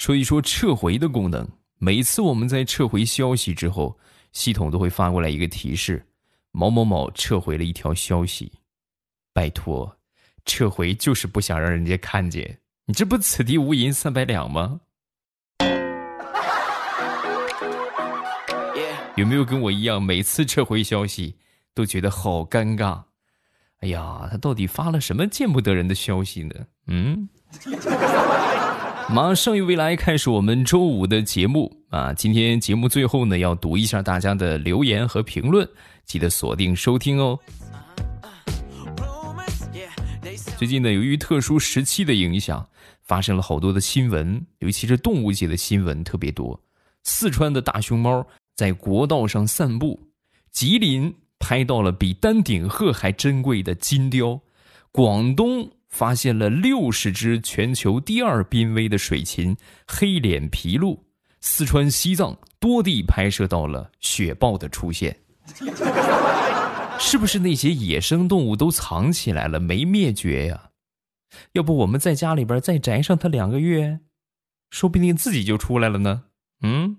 说一说撤回的功能。每次我们在撤回消息之后，系统都会发过来一个提示：某某某撤回了一条消息。拜托，撤回就是不想让人家看见。你这不此地无银三百两吗？有没有跟我一样，每次撤回消息都觉得好尴尬？哎呀，他到底发了什么见不得人的消息呢？嗯。马上与未来开始我们周五的节目啊！今天节目最后呢，要读一下大家的留言和评论，记得锁定收听哦。最近呢，由于特殊时期的影响，发生了好多的新闻，尤其是动物界的新闻特别多。四川的大熊猫在国道上散步，吉林拍到了比丹顶鹤还珍贵的金雕，广东。发现了六十只全球第二濒危的水禽黑脸琵鹭，四川、西藏多地拍摄到了雪豹的出现，是不是那些野生动物都藏起来了，没灭绝呀？要不我们在家里边再宅上它两个月，说不定自己就出来了呢？嗯。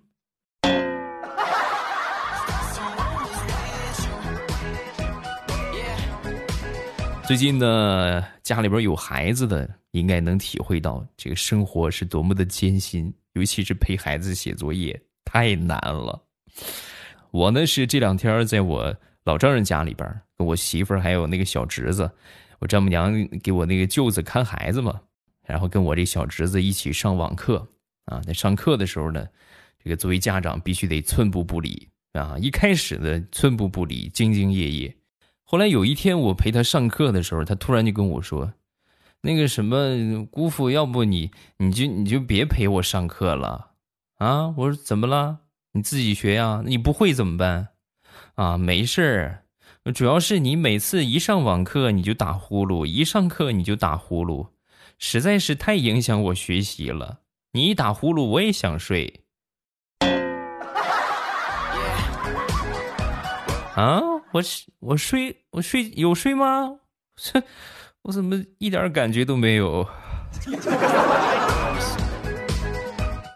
最近呢，家里边有孩子的，应该能体会到这个生活是多么的艰辛，尤其是陪孩子写作业太难了。我呢是这两天在我老丈人家里边，跟我媳妇儿还有那个小侄子，我丈母娘给我那个舅子看孩子嘛，然后跟我这小侄子一起上网课啊。在上课的时候呢，这个作为家长必须得寸步不离啊。一开始呢寸步不离，兢兢业业。后来有一天，我陪他上课的时候，他突然就跟我说：“那个什么姑父，要不你你就你就别陪我上课了啊？”我说：“怎么了？你自己学呀？你不会怎么办？啊，没事儿，主要是你每次一上网课你就打呼噜，一上课你就打呼噜，实在是太影响我学习了。你一打呼噜，我也想睡。”啊？我我睡我睡有睡吗？这 我怎么一点感觉都没有？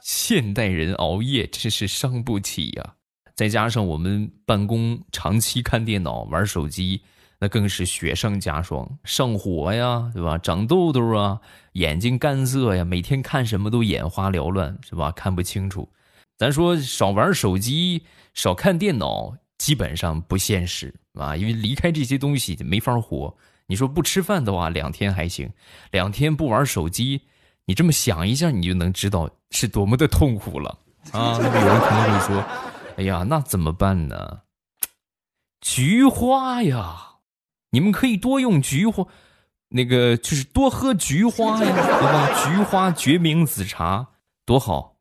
现代人熬夜真是伤不起呀！再加上我们办公长期看电脑玩手机，那更是雪上加霜，上火呀，对吧？长痘痘啊，眼睛干涩呀，每天看什么都眼花缭乱，是吧？看不清楚。咱说少玩手机，少看电脑。基本上不现实啊，因为离开这些东西没法活。你说不吃饭的话，两天还行；两天不玩手机，你这么想一下，你就能知道是多么的痛苦了啊！那么有人可能会说：“哎呀，那怎么办呢？”菊花呀，你们可以多用菊花，那个就是多喝菊花呀，对吧？菊花决明子茶多好。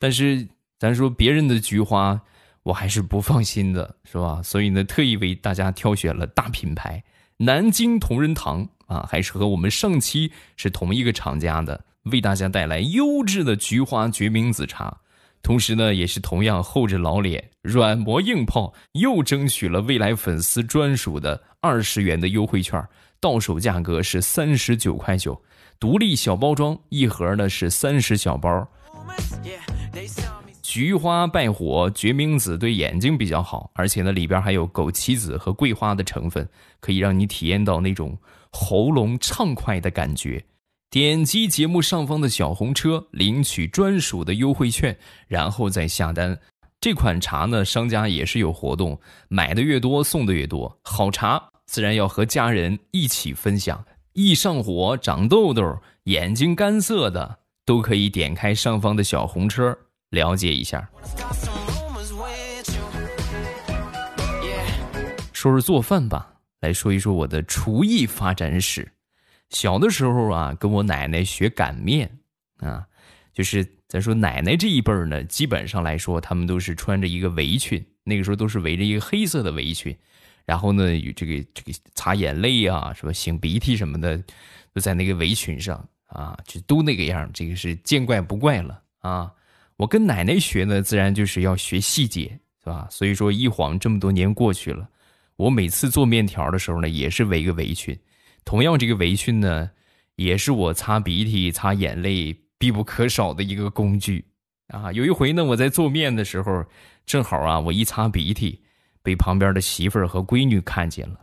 但是咱说别人的菊花。我还是不放心的，是吧？所以呢，特意为大家挑选了大品牌南京同仁堂啊，还是和我们上期是同一个厂家的，为大家带来优质的菊花决明子茶。同时呢，也是同样厚着老脸、软磨硬泡，又争取了未来粉丝专属的二十元的优惠券，到手价格是三十九块九，独立小包装一盒呢是三十小包。菊花败火决明子对眼睛比较好，而且呢里边还有枸杞子和桂花的成分，可以让你体验到那种喉咙畅快的感觉。点击节目上方的小红车领取专属的优惠券，然后再下单。这款茶呢，商家也是有活动，买的越多送的越多。好茶自然要和家人一起分享。易上火、长痘痘、眼睛干涩的，都可以点开上方的小红车。了解一下，说说做饭吧。来说一说我的厨艺发展史。小的时候啊，跟我奶奶学擀面啊，就是咱说奶奶这一辈儿呢，基本上来说，他们都是穿着一个围裙，那个时候都是围着一个黑色的围裙，然后呢，有这个这个擦眼泪啊，什么擤鼻涕什么的，都在那个围裙上啊，就都那个样，这个是见怪不怪了啊。我跟奶奶学呢，自然就是要学细节，是吧？所以说一晃这么多年过去了，我每次做面条的时候呢，也是围个围裙。同样，这个围裙呢，也是我擦鼻涕、擦眼泪必不可少的一个工具啊。有一回呢，我在做面的时候，正好啊，我一擦鼻涕，被旁边的媳妇儿和闺女看见了，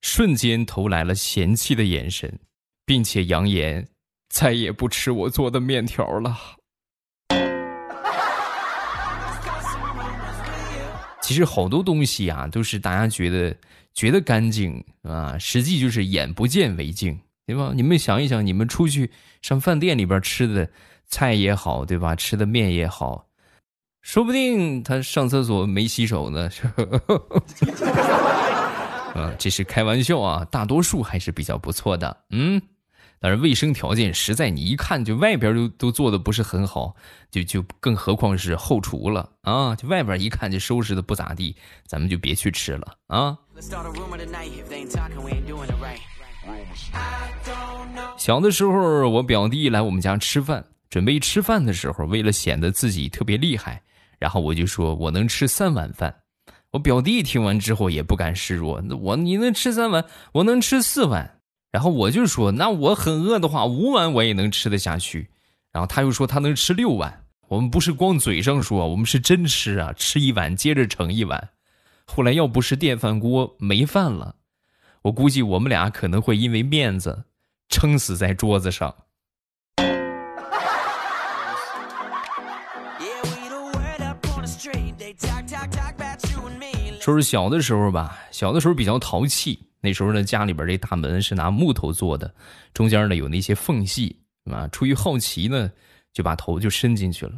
瞬间投来了嫌弃的眼神，并且扬言再也不吃我做的面条了。其实好多东西啊，都是大家觉得觉得干净啊，实际就是眼不见为净，对吧？你们想一想，你们出去上饭店里边吃的菜也好，对吧？吃的面也好，说不定他上厕所没洗手呢。啊，这是开玩笑啊，大多数还是比较不错的，嗯。但是卫生条件实在，你一看就外边都都做的不是很好，就就更何况是后厨了啊！就外边一看就收拾的不咋地，咱们就别去吃了啊。小的时候，我表弟来我们家吃饭，准备吃饭的时候，为了显得自己特别厉害，然后我就说我能吃三碗饭。我表弟听完之后也不甘示弱，那我你能吃三碗，我能吃四碗。然后我就说，那我很饿的话，五碗我也能吃得下去。然后他又说他能吃六碗。我们不是光嘴上说，我们是真吃啊，吃一碗接着盛一碗。后来要不是电饭锅没饭了，我估计我们俩可能会因为面子撑死在桌子上。说是小的时候吧，小的时候比较淘气。那时候呢，家里边这大门是拿木头做的，中间呢有那些缝隙，啊，出于好奇呢，就把头就伸进去了。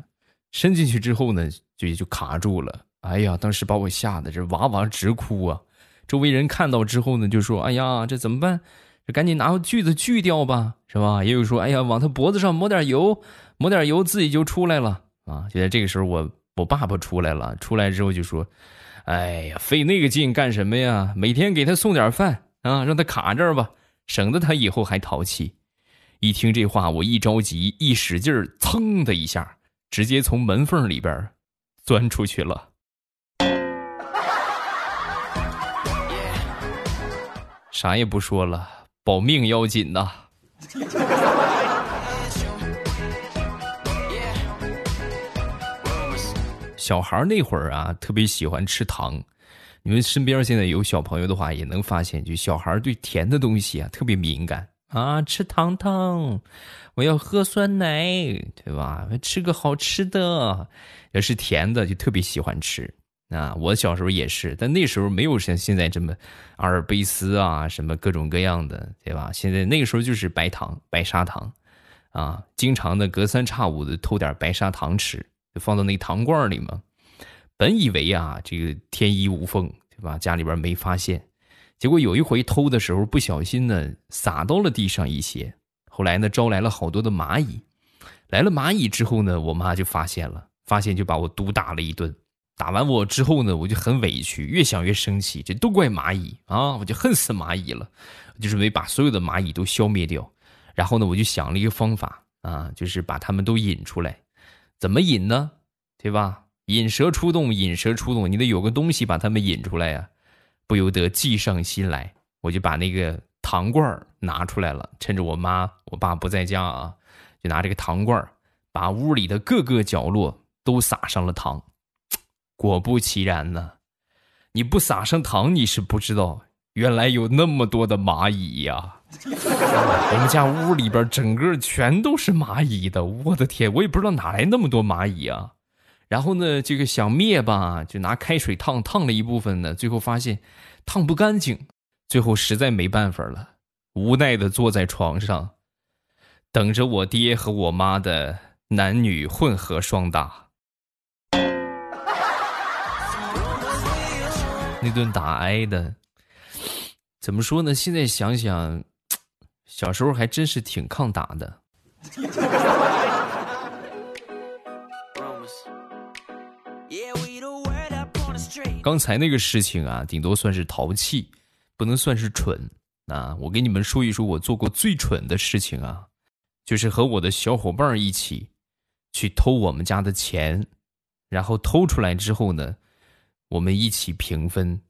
伸进去之后呢，就就卡住了。哎呀，当时把我吓得这哇哇直哭啊！周围人看到之后呢，就说：“哎呀，这怎么办？这赶紧拿个锯子锯掉吧，是吧？”也有说：“哎呀，往他脖子上抹点油，抹点油自己就出来了。”啊，就在这个时候，我我爸爸出来了，出来之后就说。哎呀，费那个劲干什么呀？每天给他送点饭啊，让他卡这儿吧，省得他以后还淘气。一听这话，我一着急，一使劲儿，噌的一下，直接从门缝里边钻出去了。啥也不说了，保命要紧呐。小孩那会儿啊，特别喜欢吃糖。你们身边现在有小朋友的话，也能发现，就小孩对甜的东西啊特别敏感啊。吃糖糖，我要喝酸奶，对吧？吃个好吃的，要是甜的就特别喜欢吃啊。我小时候也是，但那时候没有像现在这么阿尔卑斯啊，什么各种各样的，对吧？现在那个时候就是白糖、白砂糖，啊，经常的隔三差五的偷点白砂糖吃。就放到那糖罐里嘛，本以为啊，这个天衣无缝，对吧？家里边没发现，结果有一回偷的时候不小心呢，撒到了地上一些。后来呢，招来了好多的蚂蚁。来了蚂蚁之后呢，我妈就发现了，发现就把我毒打了一顿。打完我之后呢，我就很委屈，越想越生气，这都怪蚂蚁啊！我就恨死蚂蚁了，就准备把所有的蚂蚁都消灭掉。然后呢，我就想了一个方法啊，就是把它们都引出来。怎么引呢？对吧？引蛇出洞，引蛇出洞，你得有个东西把它们引出来呀。不由得计上心来，我就把那个糖罐拿出来了。趁着我妈、我爸不在家啊，就拿这个糖罐把屋里的各个角落都撒上了糖。果不其然呢，你不撒上糖，你是不知道，原来有那么多的蚂蚁呀。我们家屋里边整个全都是蚂蚁的，我的天，我也不知道哪来那么多蚂蚁啊。然后呢，这个想灭吧，就拿开水烫烫了一部分呢，最后发现烫不干净，最后实在没办法了，无奈的坐在床上，等着我爹和我妈的男女混合双打。那顿打挨的，怎么说呢？现在想想。小时候还真是挺抗打的。刚才那个事情啊，顶多算是淘气，不能算是蠢啊。我给你们说一说我做过最蠢的事情啊，就是和我的小伙伴一起去偷我们家的钱，然后偷出来之后呢，我们一起平分。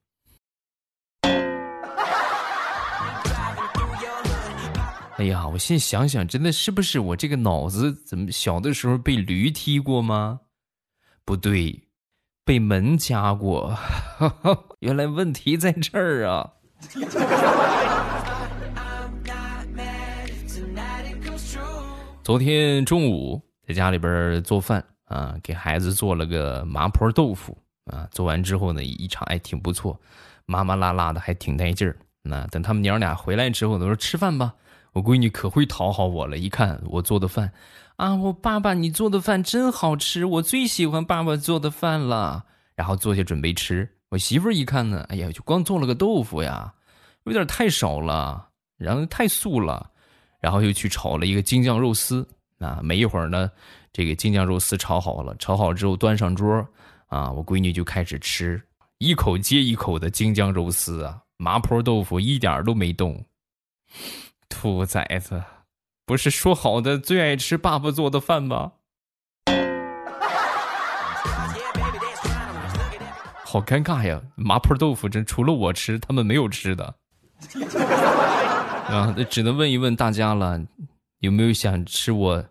哎呀，我现在想想，真的是不是我这个脑子怎么小的时候被驴踢过吗？不对，被门夹过。原来问题在这儿啊！昨天中午在家里边做饭啊，给孩子做了个麻婆豆腐啊。做完之后呢，一尝哎挺不错，麻麻辣辣的，还挺带劲儿。那等他们娘俩回来之后，都说吃饭吧。我闺女可会讨好我了，一看我做的饭，啊，我爸爸你做的饭真好吃，我最喜欢爸爸做的饭了。然后坐下准备吃，我媳妇儿一看呢，哎呀，就光做了个豆腐呀，有点太少了，然后太素了，然后又去炒了一个京酱肉丝啊。没一会儿呢，这个京酱肉丝炒好了，炒好之后端上桌，啊，我闺女就开始吃，一口接一口的京酱肉丝啊，麻婆豆腐一点都没动。兔崽子，不是说好的最爱吃爸爸做的饭吗？好尴尬呀！麻婆豆腐这除了我吃，他们没有吃的。啊，那只能问一问大家了，有没有想吃我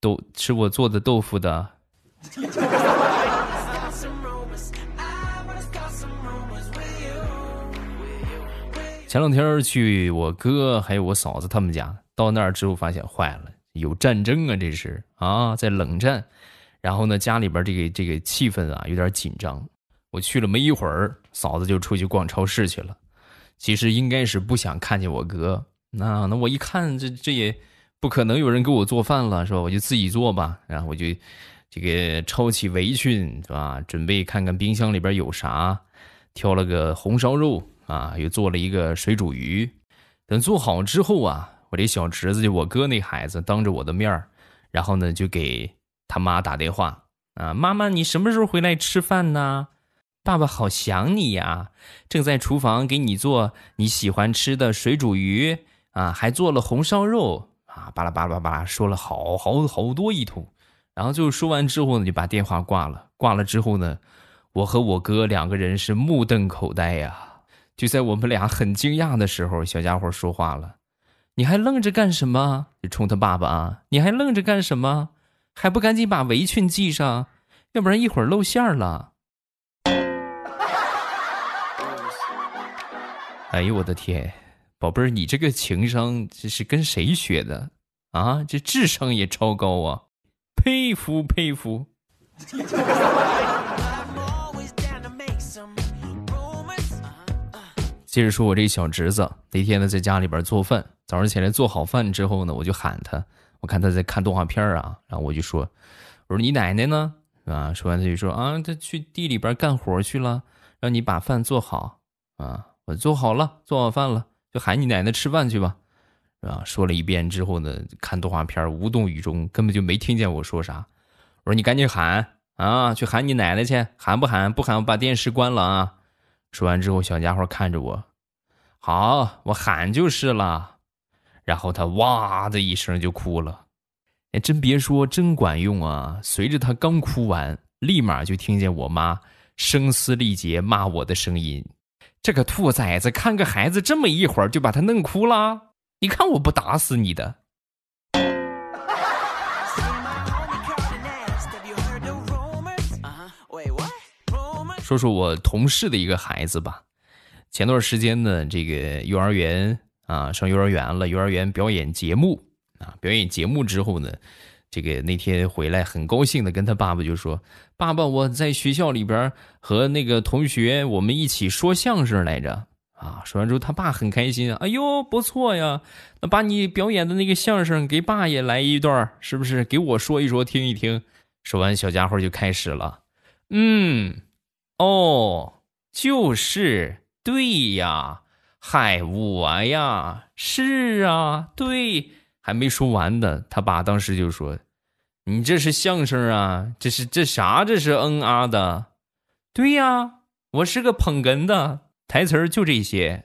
豆吃我做的豆腐的？前两天去我哥还有我嫂子他们家，到那儿之后发现坏了，有战争啊！这是啊，在冷战。然后呢，家里边这个这个气氛啊有点紧张。我去了没一会儿，嫂子就出去逛超市去了。其实应该是不想看见我哥。那那我一看，这这也不可能有人给我做饭了，是吧？我就自己做吧。然后我就这个抄起围裙，是吧？准备看看冰箱里边有啥，挑了个红烧肉。啊，又做了一个水煮鱼，等做好之后啊，我这小侄子就我哥那孩子当着我的面儿，然后呢就给他妈打电话啊，妈妈你什么时候回来吃饭呢？爸爸好想你呀，正在厨房给你做你喜欢吃的水煮鱼啊，还做了红烧肉啊，巴拉巴拉巴拉说了好好好多一通，然后就说完之后呢就把电话挂了，挂了之后呢，我和我哥两个人是目瞪口呆呀。就在我们俩很惊讶的时候，小家伙说话了：“你还愣着干什么？”就冲他爸爸啊！“你还愣着干什么？还不赶紧把围裙系上，要不然一会儿露馅了。”哎呦我的天，宝贝儿，你这个情商这是跟谁学的啊？这智商也超高啊！佩服佩服。接着说，我这小侄子那天呢，在家里边做饭。早上起来做好饭之后呢，我就喊他，我看他在看动画片啊，然后我就说：“我说你奶奶呢？啊？”说完他就说：“啊，他去地里边干活去了，让你把饭做好啊。”我做好了，做好饭了，就喊你奶奶吃饭去吧，啊。说了一遍之后呢，看动画片无动于衷，根本就没听见我说啥。我说你赶紧喊啊，去喊你奶奶去，喊不喊？不喊我把电视关了啊。说完之后，小家伙看着我。好，我喊就是了，然后他哇的一声就哭了，哎，真别说，真管用啊！随着他刚哭完，立马就听见我妈声嘶力竭骂我的声音：“这个兔崽子，看个孩子这么一会儿就把他弄哭了，你看我不打死你的！” 说说我同事的一个孩子吧。前段时间呢，这个幼儿园啊，上幼儿园了。幼儿园表演节目啊，表演节目之后呢，这个那天回来很高兴的跟他爸爸就说：“爸爸，我在学校里边和那个同学我们一起说相声来着。”啊，说完之后他爸很开心，哎呦不错呀，那把你表演的那个相声给爸也来一段，是不是？给我说一说听一听。说完，小家伙就开始了，嗯，哦，就是。对呀，嗨，我呀，是啊，对，还没说完呢，他爸当时就说：“你这是相声啊？这是这啥？这是嗯啊的？对呀，我是个捧哏的，台词儿就这些。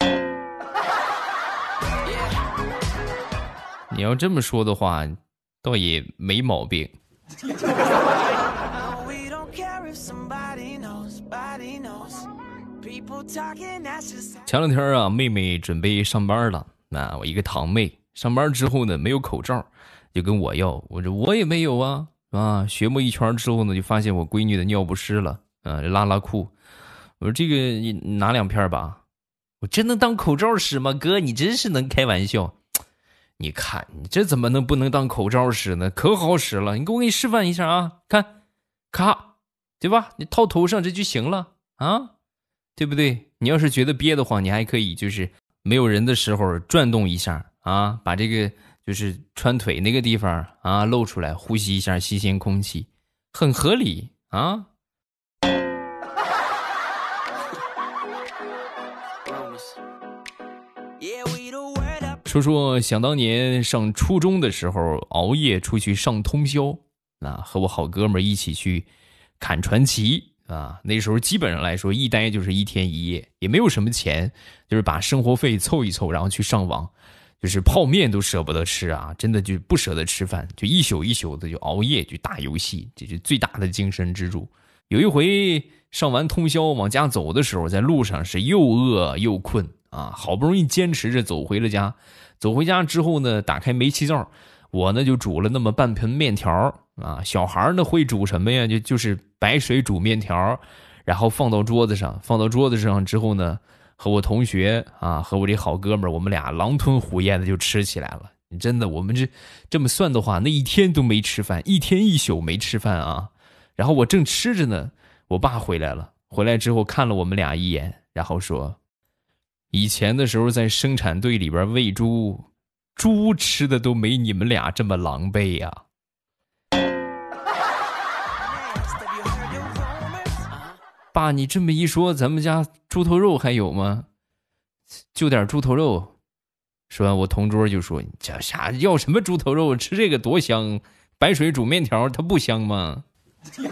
你要这么说的话，倒也没毛病。”前两天啊，妹妹准备上班了，那我一个堂妹上班之后呢，没有口罩，就跟我要。我说我也没有啊，啊，学摸一圈之后呢，就发现我闺女的尿不湿了，啊，拉拉裤。我说这个你拿两片吧，我真能当口罩使吗？哥，你真是能开玩笑。你看你这怎么能不能当口罩使呢？可好使了，你给我给你示范一下啊，看，咔，对吧？你套头上这就行了啊，对不对？你要是觉得憋得慌，你还可以就是没有人的时候转动一下啊，把这个就是穿腿那个地方啊露出来，呼吸一下新鲜空气，很合理啊。说说想当年上初中的时候，熬夜出去上通宵，啊，和我好哥们一起去砍传奇啊。那时候基本上来说，一待就是一天一夜，也没有什么钱，就是把生活费凑一凑，然后去上网，就是泡面都舍不得吃啊，真的就不舍得吃饭，就一宿一宿的就熬夜去打游戏，这是最大的精神支柱。有一回上完通宵往家走的时候，在路上是又饿又困啊，好不容易坚持着走回了家。走回家之后呢，打开煤气灶，我呢就煮了那么半盆面条啊。小孩呢会煮什么呀？就就是白水煮面条，然后放到桌子上，放到桌子上之后呢，和我同学啊，和我这好哥们儿，我们俩狼吞虎咽的就吃起来了。真的，我们这这么算的话，那一天都没吃饭，一天一宿没吃饭啊。然后我正吃着呢，我爸回来了，回来之后看了我们俩一眼，然后说。以前的时候，在生产队里边喂猪，猪吃的都没你们俩这么狼狈呀。爸，你这么一说，咱们家猪头肉还有吗？就点猪头肉。说完，我同桌就说：“你这啥要什么猪头肉？吃这个多香，白水煮面条，它不香吗？”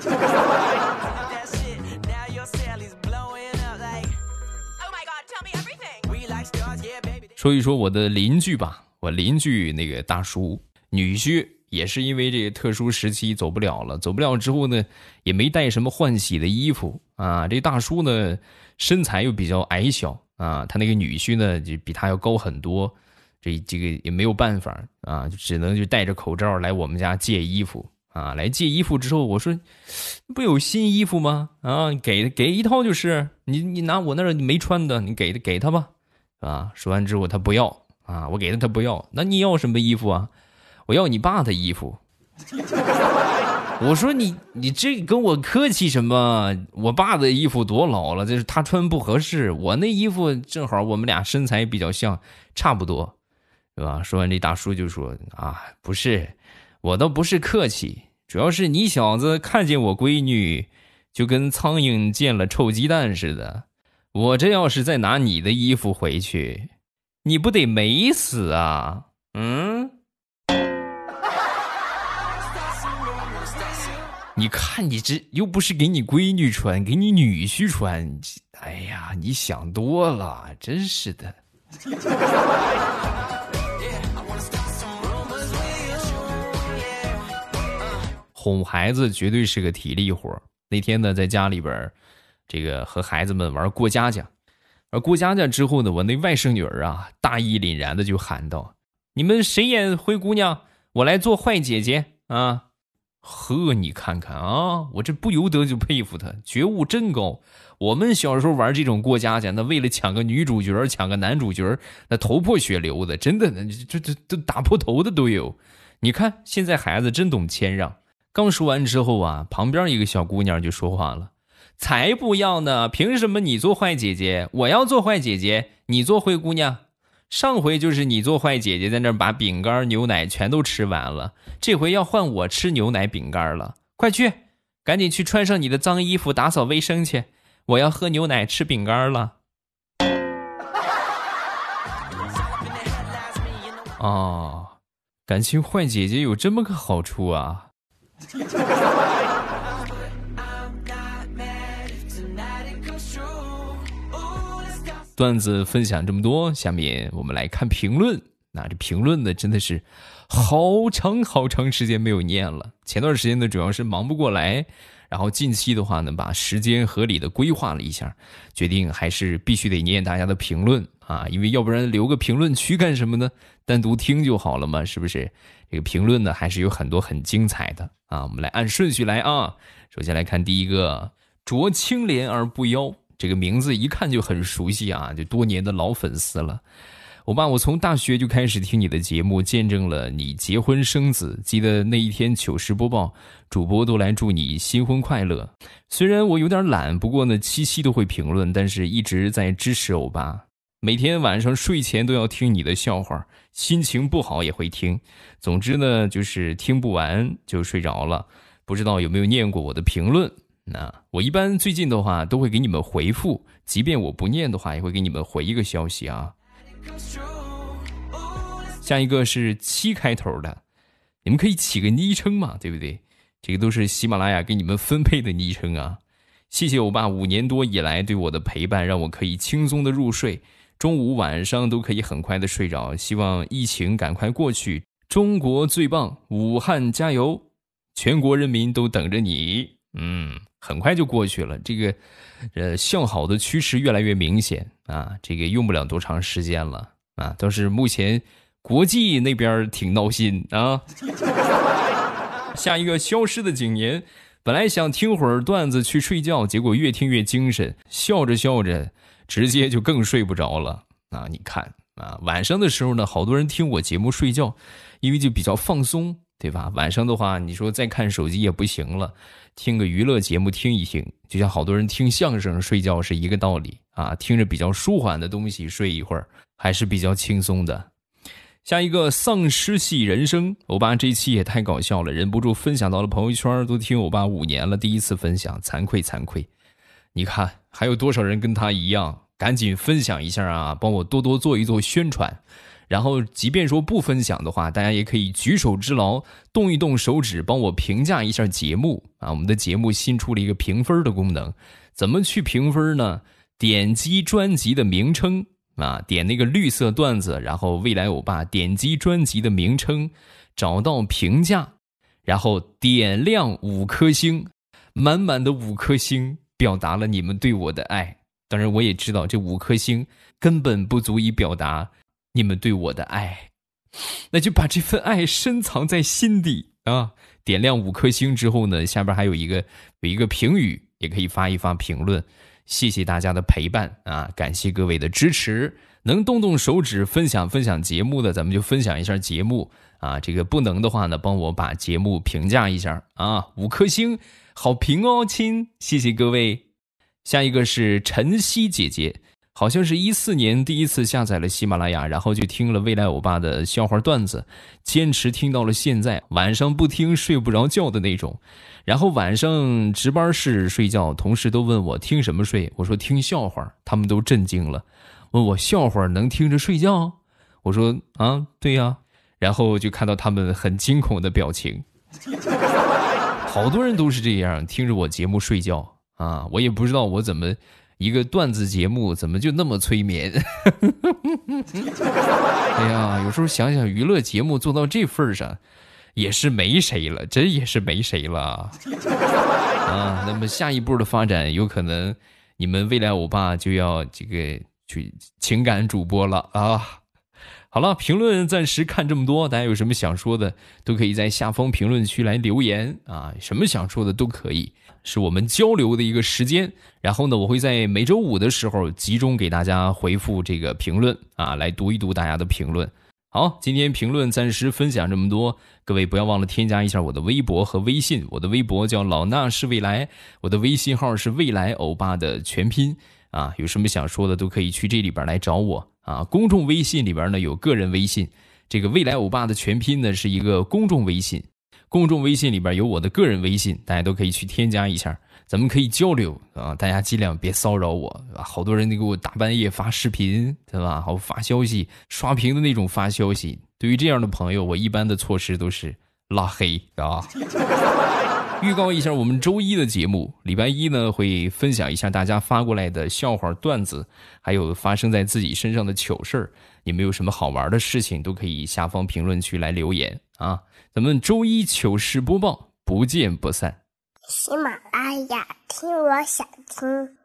说一说我的邻居吧，我邻居那个大叔女婿也是因为这个特殊时期走不了了，走不了之后呢，也没带什么换洗的衣服啊。这大叔呢身材又比较矮小啊，他那个女婿呢就比他要高很多，这这个也没有办法啊，就只能就戴着口罩来我们家借衣服啊。来借衣服之后，我说不有新衣服吗？啊，给给一套就是，你你拿我那儿没穿的，你给给他吧。啊！说完之后他不要啊，我给他他不要。那你要什么衣服啊？我要你爸的衣服。我说你你这跟我客气什么？我爸的衣服多老了，就是他穿不合适。我那衣服正好我们俩身材比较像，差不多，是吧？说完这大叔就说啊，不是，我倒不是客气，主要是你小子看见我闺女，就跟苍蝇见了臭鸡蛋似的。我这要是再拿你的衣服回去，你不得美死啊？嗯？你看你这又不是给你闺女穿，给你女婿穿。哎呀，你想多了，真是的。哄孩子绝对是个体力活。那天呢，在家里边。这个和孩子们玩过家家，而过家家之后呢，我那外甥女儿啊，大义凛然的就喊道：“你们谁演灰姑娘？我来做坏姐姐啊！”呵，你看看啊，我这不由得就佩服她，觉悟真高。我们小时候玩这种过家家，那为了抢个女主角、抢个男主角，那头破血流的，真的，这这都打破头的都有。你看现在孩子真懂谦让。刚说完之后啊，旁边一个小姑娘就说话了。才不要呢！凭什么你做坏姐姐，我要做坏姐姐，你做灰姑娘？上回就是你做坏姐姐，在那把饼干、牛奶全都吃完了，这回要换我吃牛奶、饼干了。快去，赶紧去穿上你的脏衣服，打扫卫生去。我要喝牛奶、吃饼干了。哦，感情坏姐姐有这么个好处啊！段子分享这么多，下面我们来看评论。那这评论呢，真的是好长好长时间没有念了。前段时间呢，主要是忙不过来，然后近期的话呢，把时间合理的规划了一下，决定还是必须得念大家的评论啊，因为要不然留个评论区干什么呢？单独听就好了嘛，是不是？这个评论呢，还是有很多很精彩的啊。我们来按顺序来啊。首先来看第一个，濯清涟而不妖，这个名字一看就很熟悉啊，就多年的老粉丝了。我爸，我从大学就开始听你的节目，见证了你结婚生子。记得那一天糗事播报，主播都来祝你新婚快乐。虽然我有点懒，不过呢，七夕都会评论，但是一直在支持欧巴。每天晚上睡前都要听你的笑话，心情不好也会听。总之呢，就是听不完就睡着了。不知道有没有念过我的评论？那我一般最近的话都会给你们回复，即便我不念的话，也会给你们回一个消息啊。下一个是七开头的，你们可以起个昵称嘛，对不对？这个都是喜马拉雅给你们分配的昵称啊。谢谢我爸五年多以来对我的陪伴，让我可以轻松的入睡。中午、晚上都可以很快的睡着，希望疫情赶快过去。中国最棒，武汉加油！全国人民都等着你。嗯，很快就过去了，这个，呃，向好的趋势越来越明显啊，这个用不了多长时间了啊。倒是目前国际那边挺闹心啊。下一个消失的景年，本来想听会儿段子去睡觉，结果越听越精神，笑着笑着。直接就更睡不着了啊！你看啊，晚上的时候呢，好多人听我节目睡觉，因为就比较放松，对吧？晚上的话，你说再看手机也不行了，听个娱乐节目听一听，就像好多人听相声睡觉是一个道理啊。听着比较舒缓的东西睡一会儿，还是比较轻松的。下一个丧尸系人生，欧巴这期也太搞笑了，忍不住分享到了朋友圈，都听欧巴五年了，第一次分享，惭愧惭愧。你看还有多少人跟他一样？赶紧分享一下啊！帮我多多做一做宣传。然后，即便说不分享的话，大家也可以举手之劳，动一动手指，帮我评价一下节目啊！我们的节目新出了一个评分的功能，怎么去评分呢？点击专辑的名称啊，点那个绿色段子，然后未来欧巴点击专辑的名称，找到评价，然后点亮五颗星，满满的五颗星。表达了你们对我的爱，当然我也知道这五颗星根本不足以表达你们对我的爱，那就把这份爱深藏在心底啊！点亮五颗星之后呢，下边还有一个有一个评语，也可以发一发评论。谢谢大家的陪伴啊，感谢各位的支持。能动动手指分享分享节目的，咱们就分享一下节目啊。这个不能的话呢，帮我把节目评价一下啊，五颗星。好评哦，亲！谢谢各位。下一个是晨曦姐姐，好像是一四年第一次下载了喜马拉雅，然后就听了未来欧巴的笑话段子，坚持听到了现在。晚上不听睡不着觉的那种。然后晚上值班室睡觉，同事都问我听什么睡，我说听笑话，他们都震惊了，问我笑话能听着睡觉？我说啊，对呀。然后就看到他们很惊恐的表情。好多人都是这样听着我节目睡觉啊！我也不知道我怎么一个段子节目怎么就那么催眠。哎呀，有时候想想娱乐节目做到这份上，也是没谁了，真也是没谁了 啊！那么下一步的发展，有可能你们未来欧巴就要这个去情感主播了啊！好了，评论暂时看这么多，大家有什么想说的，都可以在下方评论区来留言啊，什么想说的都可以，是我们交流的一个时间。然后呢，我会在每周五的时候集中给大家回复这个评论啊，来读一读大家的评论。好，今天评论暂时分享这么多，各位不要忘了添加一下我的微博和微信，我的微博叫老衲是未来，我的微信号是未来欧巴的全拼啊，有什么想说的都可以去这里边来找我。啊，公众微信里边呢有个人微信，这个未来欧巴的全拼呢是一个公众微信，公众微信里边有我的个人微信，大家都可以去添加一下，咱们可以交流啊，大家尽量别骚扰我，好多人都给我大半夜发视频，对吧？好发消息，刷屏的那种发消息，对于这样的朋友，我一般的措施都是拉黑啊。预告一下，我们周一的节目，礼拜一呢会分享一下大家发过来的笑话段子，还有发生在自己身上的糗事儿。你们有什么好玩的事情，都可以下方评论区来留言啊！咱们周一糗事播报，不见不散。喜马拉雅，听我想听。